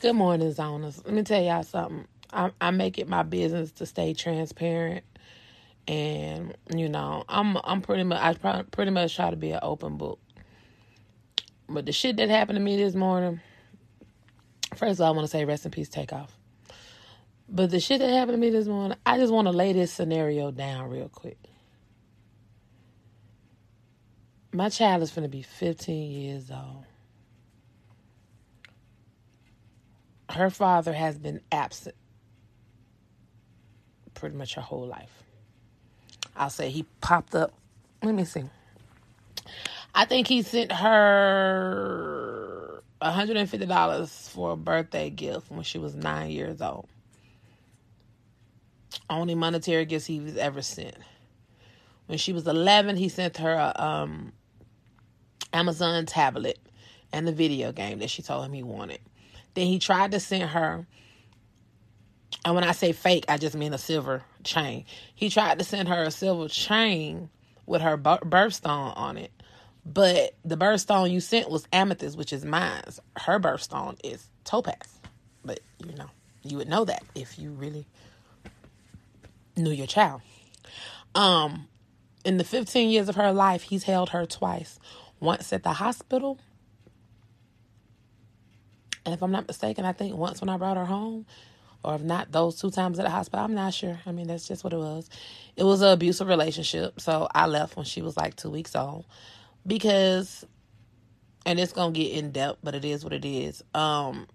Good morning, zoners. Let me tell y'all something. I, I make it my business to stay transparent, and you know, I'm I'm pretty much I pretty much try to be an open book. But the shit that happened to me this morning, first of all, I want to say rest in peace, Takeoff. But the shit that happened to me this morning, I just want to lay this scenario down real quick. My child is going to be 15 years old. Her father has been absent pretty much her whole life. I'll say he popped up. Let me see. I think he sent her $150 for a birthday gift when she was nine years old. Only monetary gifts he's ever sent. When she was 11, he sent her a um, Amazon tablet and the video game that she told him he wanted. Then he tried to send her, and when I say fake, I just mean a silver chain. He tried to send her a silver chain with her birthstone on it. But the birthstone you sent was amethyst, which is mine. Her birthstone is topaz. But you know, you would know that if you really knew your child. Um, in the 15 years of her life, he's held her twice once at the hospital. And if I'm not mistaken, I think once when I brought her home, or if not those two times at the hospital, I'm not sure. I mean, that's just what it was. It was an abusive relationship. So I left when she was like two weeks old because, and it's going to get in depth, but it is what it is. Um,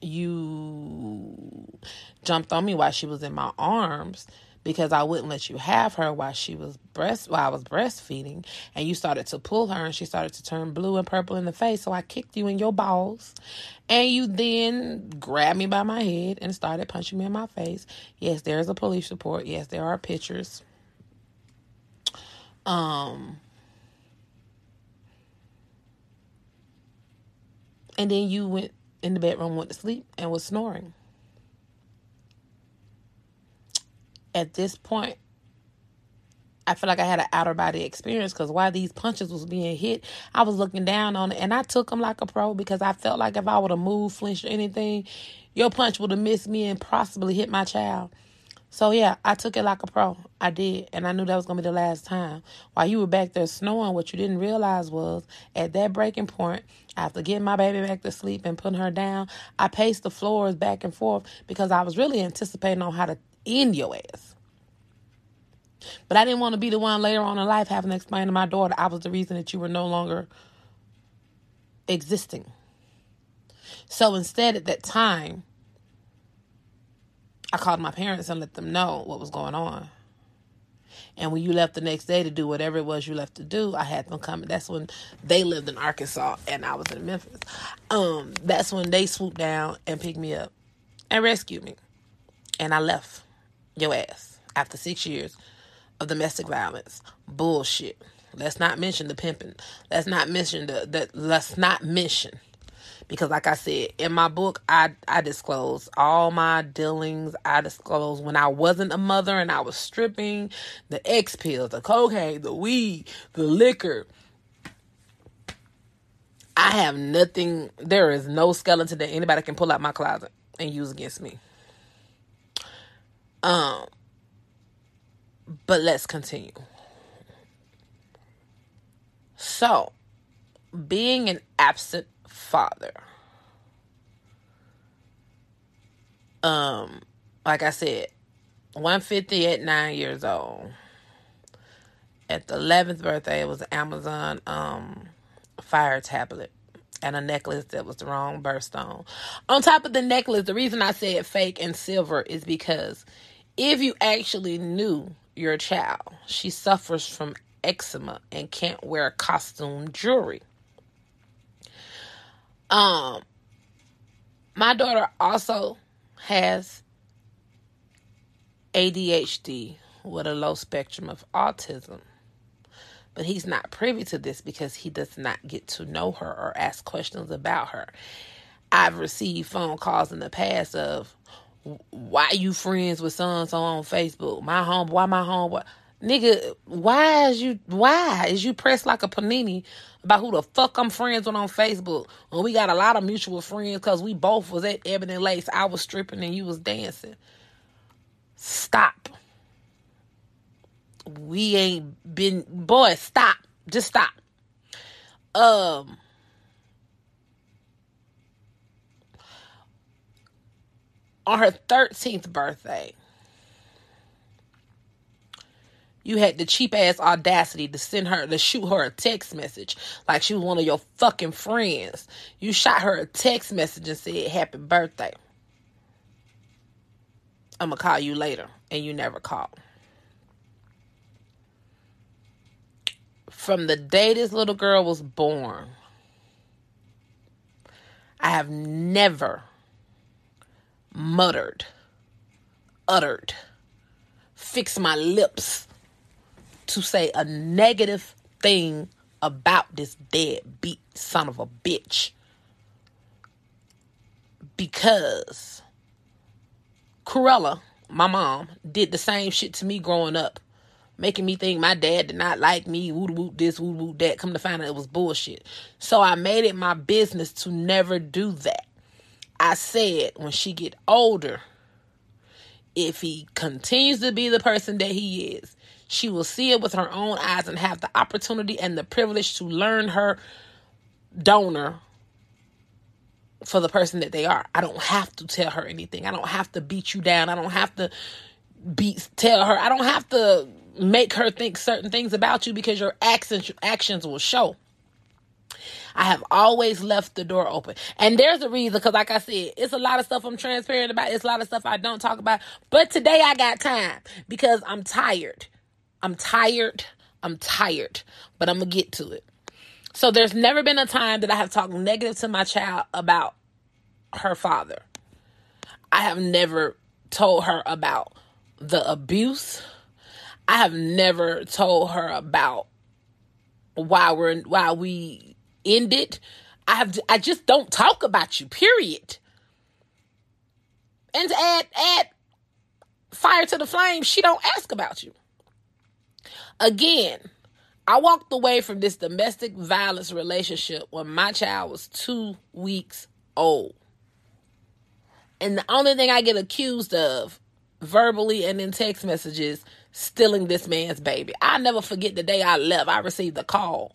you jumped on me while she was in my arms because I wouldn't let you have her while she was breast while I was breastfeeding and you started to pull her and she started to turn blue and purple in the face so I kicked you in your balls and you then grabbed me by my head and started punching me in my face. Yes, there is a police report. Yes, there are pictures. Um and then you went in the bedroom went to sleep and was snoring. At this point, I feel like I had an outer body experience because while these punches was being hit, I was looking down on it and I took them like a pro because I felt like if I would have moved, flinched, or anything, your punch would have missed me and possibly hit my child. So yeah, I took it like a pro. I did, and I knew that was gonna be the last time. While you were back there snoring, what you didn't realize was at that breaking point, after getting my baby back to sleep and putting her down, I paced the floors back and forth because I was really anticipating on how to end your ass. But I didn't want to be the one later on in life having to explain to my daughter I was the reason that you were no longer existing. So instead, at that time, I called my parents and let them know what was going on. And when you left the next day to do whatever it was you left to do, I had them come. That's when they lived in Arkansas and I was in Memphis. Um, that's when they swooped down and picked me up and rescued me. And I left your ass after six years of domestic violence. Bullshit. Let's not mention the pimping. Let's not mention the, the let's not mention because like I said in my book I I disclose all my dealings. I disclose when I wasn't a mother and I was stripping, the X pills, the cocaine, the weed, the liquor. I have nothing there is no skeleton that anybody can pull out my closet and use against me. Um but let's continue. So, being an absent father. Um, like I said, 150 at nine years old. At the 11th birthday, it was an Amazon um, fire tablet and a necklace that was the wrong birthstone. On top of the necklace, the reason I said fake and silver is because if you actually knew your child. She suffers from eczema and can't wear costume jewelry. Um my daughter also has ADHD with a low spectrum of autism. But he's not privy to this because he does not get to know her or ask questions about her. I've received phone calls in the past of, why you friends with so and so on Facebook? My home, why my homeboy? Nigga, why is you why is you pressed like a panini about who the fuck I'm friends with on Facebook when we got a lot of mutual friends because we both was at Ebony Lace. I was stripping and you was dancing. Stop. We ain't been boy, stop. Just stop. Um on her 13th birthday, you had the cheap ass audacity to send her to shoot her a text message like she was one of your fucking friends. You shot her a text message and said happy birthday. I'm gonna call you later, and you never called. From the day this little girl was born, I have never muttered, uttered, fixed my lips to say a negative thing about this deadbeat son of a bitch. Because Corella, my mom, did the same shit to me growing up, making me think my dad did not like me, woo woo this, woo woo that. Come to find out it was bullshit. So I made it my business to never do that. I said when she get older, if he continues to be the person that he is, she will see it with her own eyes and have the opportunity and the privilege to learn her donor for the person that they are. I don't have to tell her anything. I don't have to beat you down. I don't have to beat tell her. I don't have to make her think certain things about you because your actions actions will show. I have always left the door open. And there's a reason, because like I said, it's a lot of stuff I'm transparent about. It's a lot of stuff I don't talk about. But today I got time because I'm tired. I'm tired. I'm tired. But I'm going to get to it. So there's never been a time that I have talked negative to my child about her father. I have never told her about the abuse. I have never told her about why we're why we end it. I have I just don't talk about you. Period. And add add fire to the flame, she don't ask about you. Again, I walked away from this domestic violence relationship when my child was two weeks old. And the only thing I get accused of verbally and in text messages stealing this man's baby. I never forget the day I left. I received a call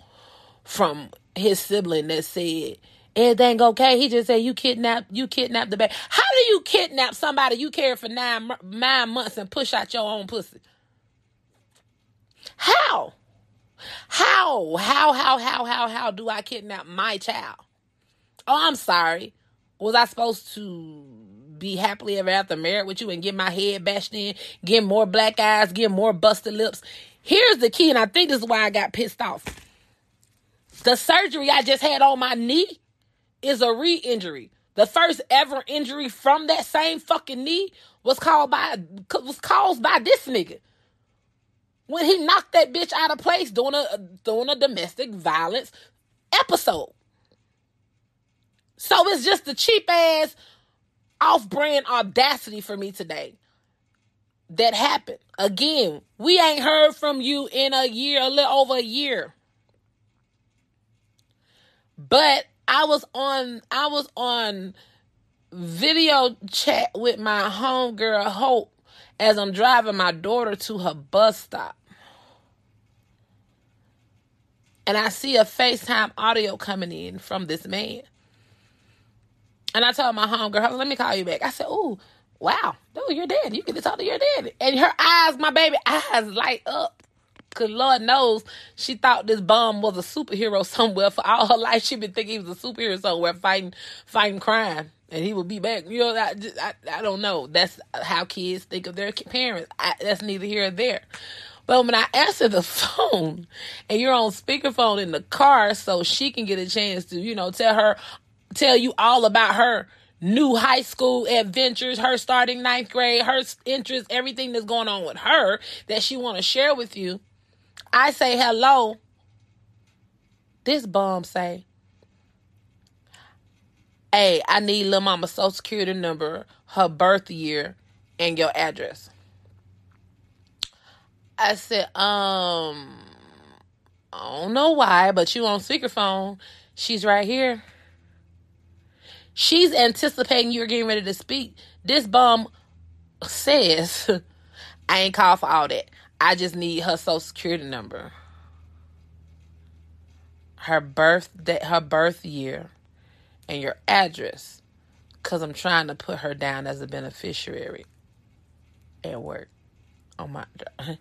from his sibling that said everything okay. He just said you kidnapped you kidnapped the baby. How do you kidnap somebody you cared for nine nine months and push out your own pussy? How? How? How? How? How? How? How do I kidnap my child? Oh, I'm sorry. Was I supposed to be happily ever after married with you and get my head bashed in, get more black eyes, get more busted lips? Here's the key, and I think this is why I got pissed off. The surgery I just had on my knee is a re-injury. The first ever injury from that same fucking knee was called by was caused by this nigga. When he knocked that bitch out of place doing a doing a domestic violence episode. So it's just the cheap ass off-brand audacity for me today that happened. Again, we ain't heard from you in a year, a little over a year. But I was on I was on video chat with my homegirl Hope as I'm driving my daughter to her bus stop. And I see a FaceTime audio coming in from this man. And I told my homegirl, let me call you back. I said, Oh, wow, dude, you're dead. You get to talk to your daddy. And her eyes, my baby eyes light up. Cause Lord knows she thought this bum was a superhero somewhere. For all her life, she been thinking he was a superhero somewhere fighting, fighting crime, and he would be back. You know, I, I, I don't know. That's how kids think of their parents. I, that's neither here or there. But when I answer the phone, and you're on speakerphone in the car, so she can get a chance to, you know, tell her, tell you all about her new high school adventures, her starting ninth grade, her interests, everything that's going on with her that she want to share with you I say hello. This bum say, Hey, I need little mama's social security number, her birth year, and your address. I said, um, I don't know why, but you on speakerphone. She's right here. She's anticipating you're getting ready to speak. This bum says, I ain't called for all that. I just need her social security number. Her birth day, her birth year, and your address. Cause I'm trying to put her down as a beneficiary at work. Oh my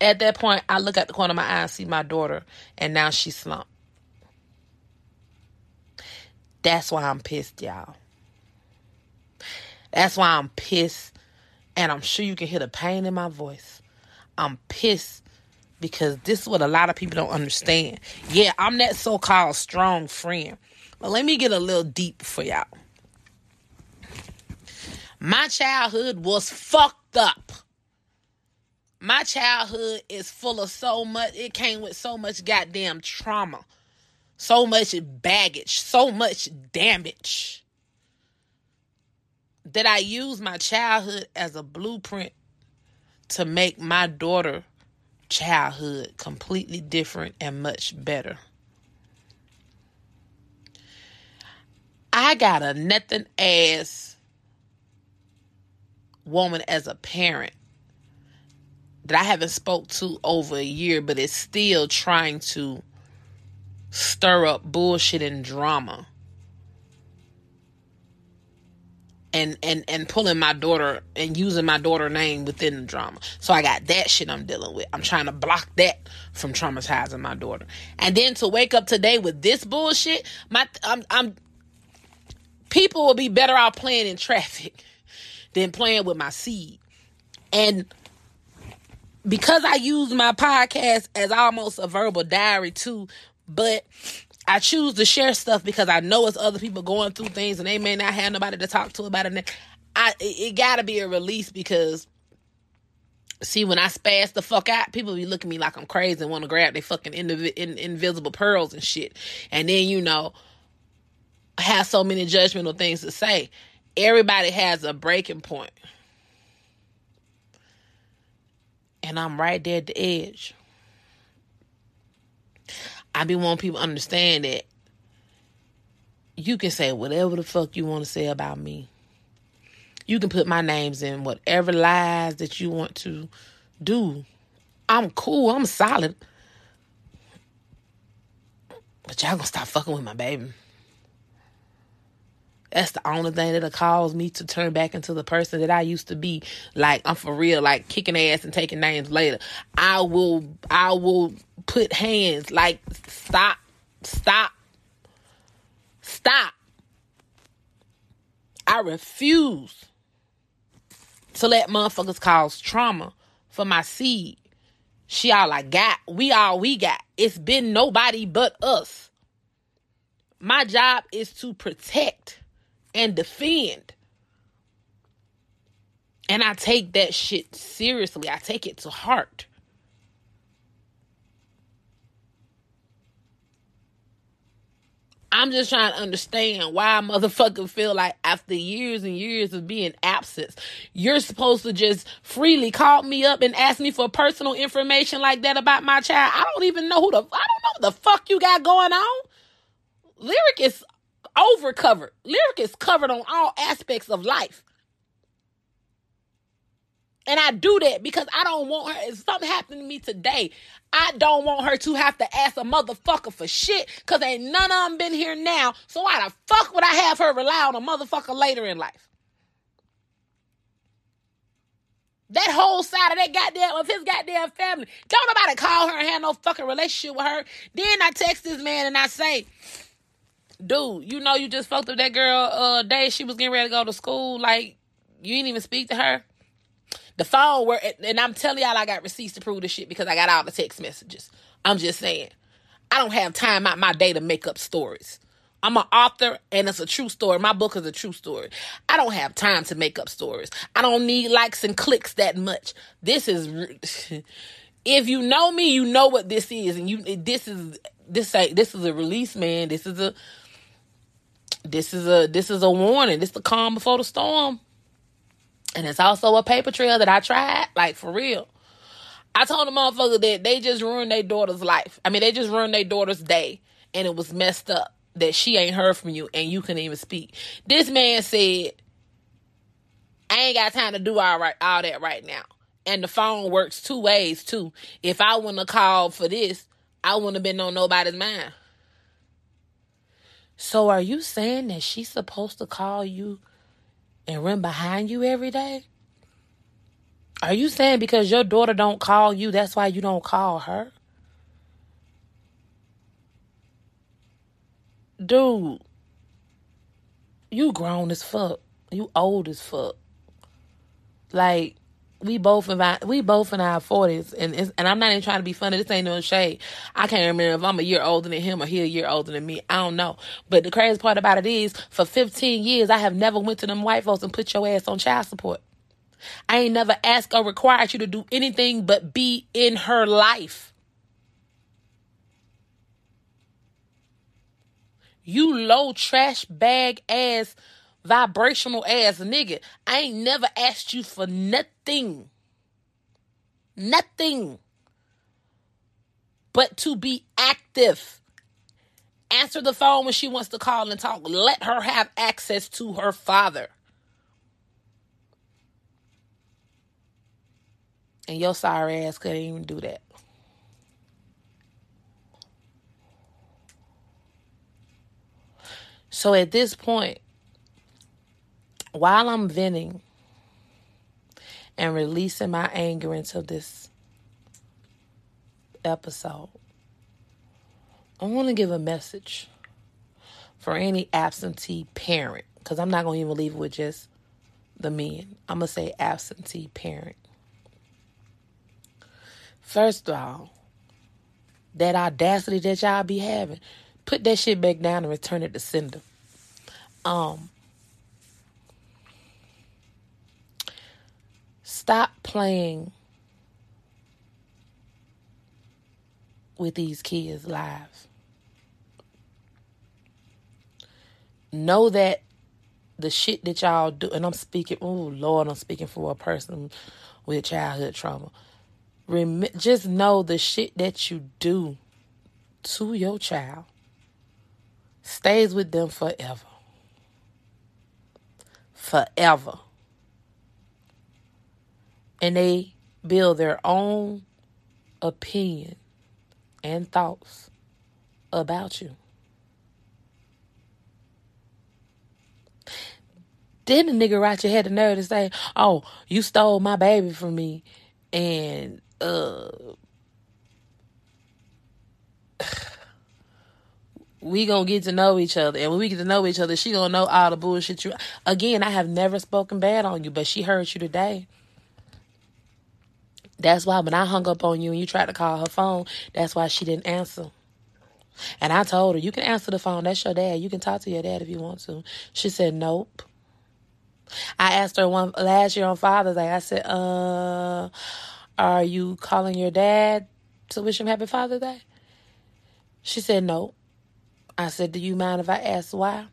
At that point, I look at the corner of my eye and see my daughter, and now she's slumped. That's why I'm pissed, y'all. That's why I'm pissed. And I'm sure you can hear the pain in my voice. I'm pissed because this is what a lot of people don't understand. Yeah, I'm that so called strong friend. But let me get a little deep for y'all. My childhood was fucked up. My childhood is full of so much, it came with so much goddamn trauma so much baggage, so much damage that I use my childhood as a blueprint to make my daughter childhood completely different and much better. I got a nothing ass woman as a parent that I haven't spoke to over a year, but is still trying to stir up bullshit and drama. And, and and pulling my daughter and using my daughter name within the drama. So I got that shit I'm dealing with. I'm trying to block that from traumatizing my daughter. And then to wake up today with this bullshit, my I'm I'm people will be better off playing in traffic than playing with my seed. And because I use my podcast as almost a verbal diary too, but I choose to share stuff because I know it's other people going through things and they may not have nobody to talk to about it. I it, it got to be a release because see when I spaz the fuck out, people be looking at me like I'm crazy and want to grab their fucking invi- in, invisible pearls and shit. And then you know have so many judgmental things to say. Everybody has a breaking point. And I'm right there at the edge. I be wanting people to understand that you can say whatever the fuck you want to say about me. You can put my names in whatever lies that you want to do. I'm cool. I'm solid. But y'all gonna stop fucking with my baby. That's the only thing that'll cause me to turn back into the person that I used to be. Like I'm for real, like kicking ass and taking names later. I will I will put hands like stop, stop, stop. I refuse to let motherfuckers cause trauma for my seed. She all I got. We all we got. It's been nobody but us. My job is to protect and defend. And I take that shit seriously. I take it to heart. I'm just trying to understand why motherfucker feel like after years and years of being absent, you're supposed to just freely call me up and ask me for personal information like that about my child. I don't even know who the I don't know what the fuck you got going on. Lyric is over covered. Lyric is covered on all aspects of life. And I do that because I don't want her. If something happened to me today, I don't want her to have to ask a motherfucker for shit because ain't none of them been here now. So why the fuck would I have her rely on a motherfucker later in life? That whole side of that goddamn of his goddamn family. Don't nobody call her and have no fucking relationship with her. Then I text this man and I say, dude, you know you just fucked up that girl uh day she was getting ready to go to school. Like, you didn't even speak to her. The phone where and I'm telling y'all I got receipts to prove this shit because I got all the text messages. I'm just saying. I don't have time out my day to make up stories. I'm an author and it's a true story. My book is a true story. I don't have time to make up stories. I don't need likes and clicks that much. This is if you know me, you know what this is and you this is this this is a release man. This is a this is a this is a warning. This is the calm before the storm. And it's also a paper trail that I tried, like for real. I told the motherfucker that they just ruined their daughter's life. I mean, they just ruined their daughter's day, and it was messed up that she ain't heard from you and you couldn't even speak. This man said, I ain't got time to do all right all that right now. And the phone works two ways too. If I wouldn't have called for this, I wouldn't have been on nobody's mind. So are you saying that she's supposed to call you and run behind you every day? Are you saying because your daughter don't call you, that's why you don't call her? Dude, you grown as fuck. You old as fuck. Like we both in our, we both in our forties, and and I'm not even trying to be funny. This ain't no shade. I can't remember if I'm a year older than him or he a year older than me. I don't know. But the crazy part about it is, for 15 years, I have never went to them white folks and put your ass on child support. I ain't never asked or required you to do anything but be in her life. You low trash bag ass vibrational ass nigga. I ain't never asked you for nothing. Nothing. But to be active. Answer the phone when she wants to call and talk. Let her have access to her father. And your sorry ass couldn't even do that. So at this point, while I'm venting and releasing my anger into this episode, I want to give a message for any absentee parent because I'm not going to even leave it with just the men. I'm going to say absentee parent. First of all, that audacity that y'all be having, put that shit back down and return it to sender. Um, Stop playing with these kids' lives. Know that the shit that y'all do, and I'm speaking, oh Lord, I'm speaking for a person with childhood trauma. Rem- just know the shit that you do to your child stays with them forever. Forever and they build their own opinion and thoughts about you. Then the nigga right your had the nerve to say, "Oh, you stole my baby from me," and uh, we gonna get to know each other, and when we get to know each other, she gonna know all the bullshit you. Again, I have never spoken bad on you, but she heard you today. That's why when I hung up on you and you tried to call her phone, that's why she didn't answer. And I told her, you can answer the phone. That's your dad. You can talk to your dad if you want to. She said, nope. I asked her one last year on Father's Day. I said, uh, are you calling your dad to wish him happy Father's Day? She said, no. I said, do you mind if I ask why?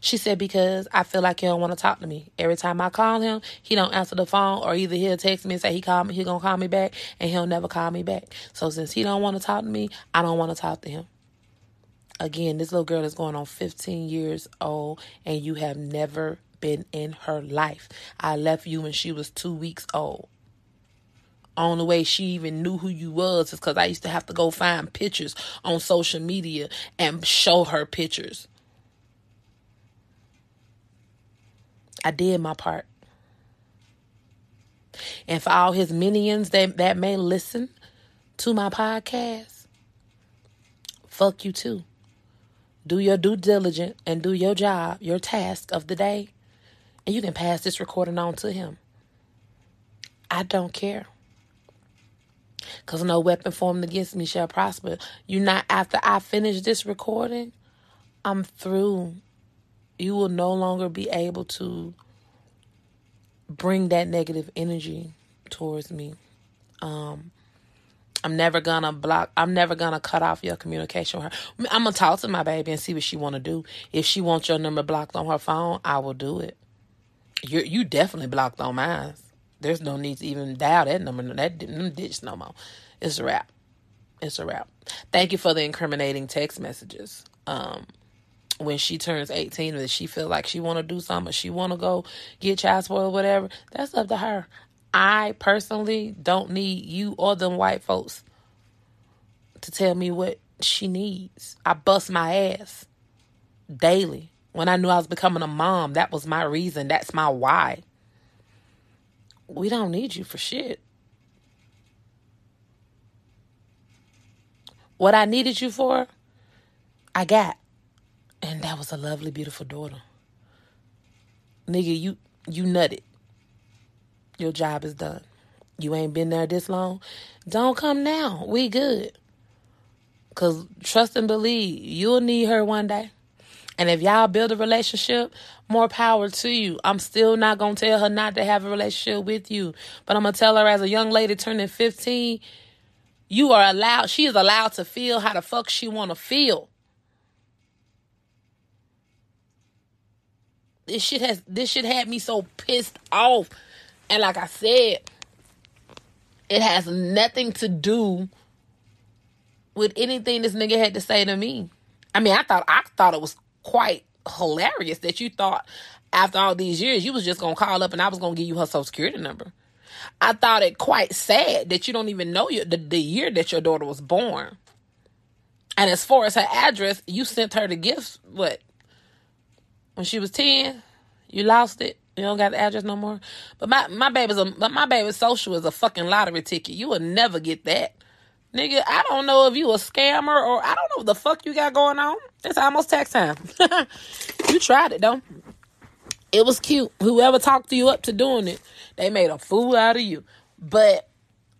She said because I feel like he don't want to talk to me. Every time I call him, he don't answer the phone, or either he'll text me and say he called me, he gonna call me back, and he'll never call me back. So since he don't want to talk to me, I don't want to talk to him. Again, this little girl is going on 15 years old, and you have never been in her life. I left you when she was two weeks old. Only way she even knew who you was is because I used to have to go find pictures on social media and show her pictures. I did my part. And for all his minions that, that may listen to my podcast, fuck you too. Do your due diligence and do your job, your task of the day, and you can pass this recording on to him. I don't care. Because no weapon formed against me shall prosper. You're not after I finish this recording, I'm through you will no longer be able to bring that negative energy towards me. Um, I'm never gonna block. I'm never gonna cut off your communication with her. I'm gonna talk to my baby and see what she want to do. If she wants your number blocked on her phone, I will do it. You you definitely blocked on mine. There's no need to even dial that number. That didn't ditch no more. It's a wrap. It's a wrap. Thank you for the incriminating text messages. Um, when she turns 18 and she feel like she want to do something, she want to go get child support or whatever, that's up to her. I personally don't need you or them white folks to tell me what she needs. I bust my ass daily. When I knew I was becoming a mom, that was my reason. That's my why. We don't need you for shit. What I needed you for, I got. And that was a lovely, beautiful daughter. Nigga, you you nutted. Your job is done. You ain't been there this long. Don't come now. We good. Cause trust and believe, you'll need her one day. And if y'all build a relationship, more power to you. I'm still not gonna tell her not to have a relationship with you. But I'm gonna tell her as a young lady turning 15, you are allowed, she is allowed to feel how the fuck she wanna feel. This shit has this shit had me so pissed off. And like I said, it has nothing to do with anything this nigga had to say to me. I mean, I thought I thought it was quite hilarious that you thought after all these years you was just gonna call up and I was gonna give you her social security number. I thought it quite sad that you don't even know your, the, the year that your daughter was born. And as far as her address, you sent her the gifts, what, when she was 10, you lost it. You don't got the address no more. But my my baby's a my baby's social is a fucking lottery ticket. You will never get that. Nigga, I don't know if you a scammer or I don't know what the fuck you got going on. It's almost tax time. you tried it though. It was cute. Whoever talked you up to doing it, they made a fool out of you. But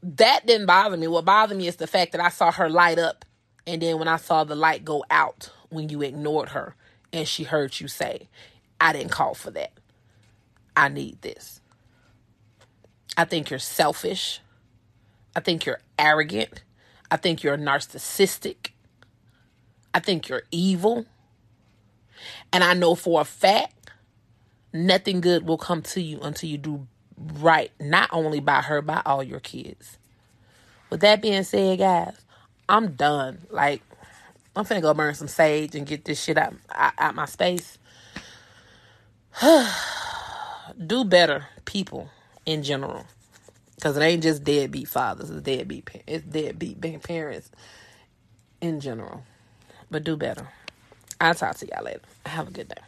that didn't bother me. What bothered me is the fact that I saw her light up and then when I saw the light go out when you ignored her and she heard you say, I didn't call for that. I need this. I think you're selfish. I think you're arrogant. I think you're narcissistic. I think you're evil. And I know for a fact, nothing good will come to you until you do right, not only by her, by all your kids. With that being said, guys, I'm done. Like, I'm finna go burn some sage and get this shit out, out, out my space. Do better, people in general. Because it ain't just deadbeat fathers, it's deadbeat, it's deadbeat parents in general. But do better. I'll talk to y'all later. Have a good day.